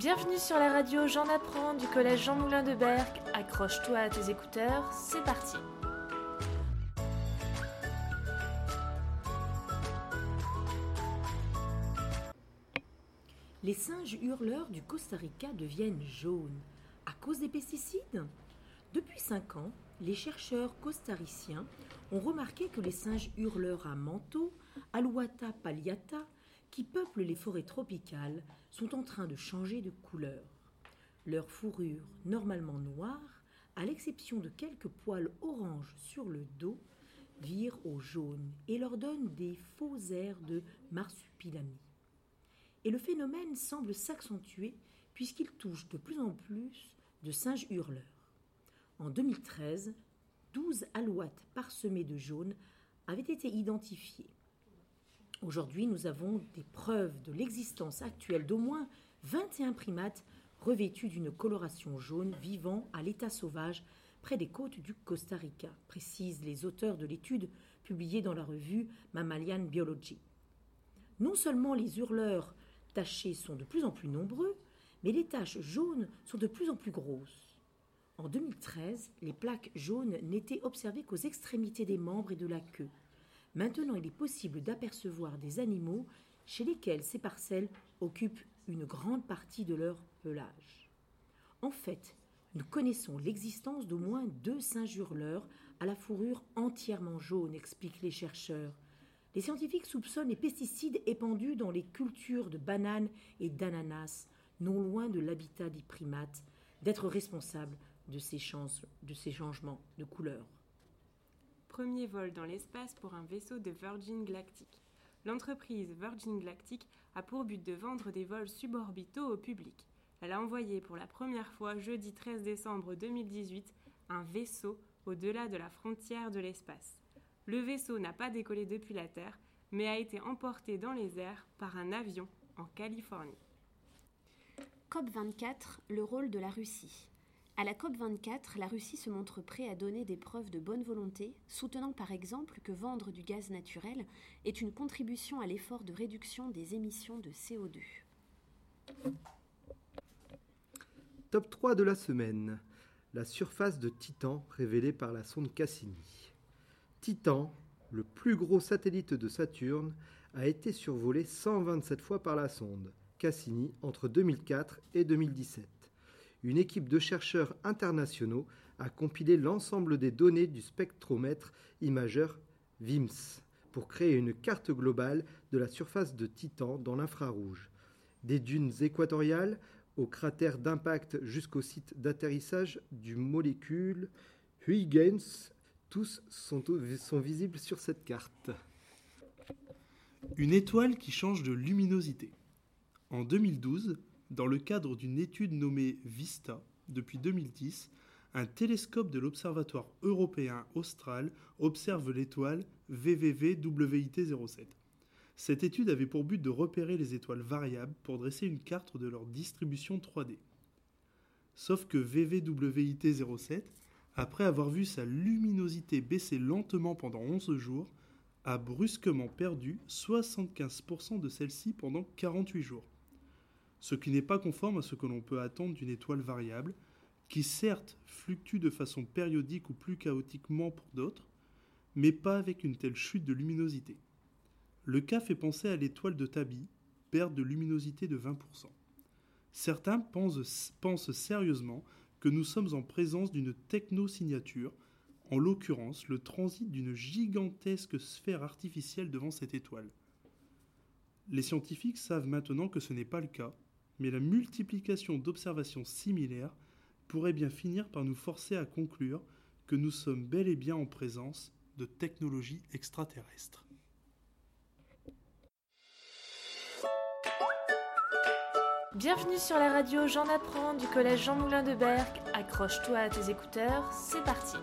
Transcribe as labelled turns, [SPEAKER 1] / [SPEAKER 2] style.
[SPEAKER 1] Bienvenue sur la radio J'en apprends du collège Jean Moulin de Berck. Accroche-toi à tes écouteurs, c'est parti.
[SPEAKER 2] Les singes hurleurs du Costa Rica deviennent jaunes à cause des pesticides Depuis 5 ans, les chercheurs costariciens ont remarqué que les singes hurleurs à manteau, Alouata palliata, qui peuplent les forêts tropicales, sont en train de changer de couleur. Leur fourrure, normalement noire, à l'exception de quelques poils orange sur le dos, vire au jaune et leur donne des faux airs de marsupilami. Et le phénomène semble s'accentuer puisqu'il touche de plus en plus de singes hurleurs. En 2013, 12 alouates parsemées de jaune avaient été identifiées. Aujourd'hui, nous avons des preuves de l'existence actuelle d'au moins 21 primates revêtus d'une coloration jaune vivant à l'état sauvage près des côtes du Costa Rica, précisent les auteurs de l'étude publiée dans la revue Mammalian Biology. Non seulement les hurleurs tachés sont de plus en plus nombreux, mais les taches jaunes sont de plus en plus grosses. En 2013, les plaques jaunes n'étaient observées qu'aux extrémités des membres et de la queue. Maintenant, il est possible d'apercevoir des animaux chez lesquels ces parcelles occupent une grande partie de leur pelage. En fait, nous connaissons l'existence d'au moins deux singes hurleurs à la fourrure entièrement jaune, expliquent les chercheurs. Les scientifiques soupçonnent les pesticides épandus dans les cultures de bananes et d'ananas, non loin de l'habitat des primates, d'être responsables de ces changements de couleur.
[SPEAKER 3] Premier vol dans l'espace pour un vaisseau de Virgin Galactic. L'entreprise Virgin Galactic a pour but de vendre des vols suborbitaux au public. Elle a envoyé pour la première fois jeudi 13 décembre 2018 un vaisseau au-delà de la frontière de l'espace. Le vaisseau n'a pas décollé depuis la Terre, mais a été emporté dans les airs par un avion en Californie.
[SPEAKER 4] COP24, le rôle de la Russie. À la COP24, la Russie se montre prêt à donner des preuves de bonne volonté, soutenant par exemple que vendre du gaz naturel est une contribution à l'effort de réduction des émissions de CO2.
[SPEAKER 5] Top 3 de la semaine. La surface de Titan révélée par la sonde Cassini. Titan, le plus gros satellite de Saturne, a été survolé 127 fois par la sonde Cassini entre 2004 et 2017 une équipe de chercheurs internationaux a compilé l'ensemble des données du spectromètre imageur VIMS pour créer une carte globale de la surface de Titan dans l'infrarouge. Des dunes équatoriales au cratère d'impact jusqu'au site d'atterrissage du molécule Huygens, tous sont, sont visibles sur cette carte.
[SPEAKER 6] Une étoile qui change de luminosité. En 2012, dans le cadre d'une étude nommée VISTA depuis 2010, un télescope de l'Observatoire européen austral observe l'étoile VVV-WIT 07. Cette étude avait pour but de repérer les étoiles variables pour dresser une carte de leur distribution 3D. Sauf que VVWIT 07, après avoir vu sa luminosité baisser lentement pendant 11 jours, a brusquement perdu 75% de celle-ci pendant 48 jours ce qui n'est pas conforme à ce que l'on peut attendre d'une étoile variable, qui certes fluctue de façon périodique ou plus chaotiquement pour d'autres, mais pas avec une telle chute de luminosité. Le cas fait penser à l'étoile de Tabi, perte de luminosité de 20%. Certains pensent, pensent sérieusement que nous sommes en présence d'une technosignature, en l'occurrence le transit d'une gigantesque sphère artificielle devant cette étoile. Les scientifiques savent maintenant que ce n'est pas le cas, mais la multiplication d'observations similaires pourrait bien finir par nous forcer à conclure que nous sommes bel et bien en présence de technologies extraterrestres.
[SPEAKER 1] Bienvenue sur la radio J'en apprends du collège Jean Moulin de Berck. Accroche-toi à tes écouteurs, c'est parti.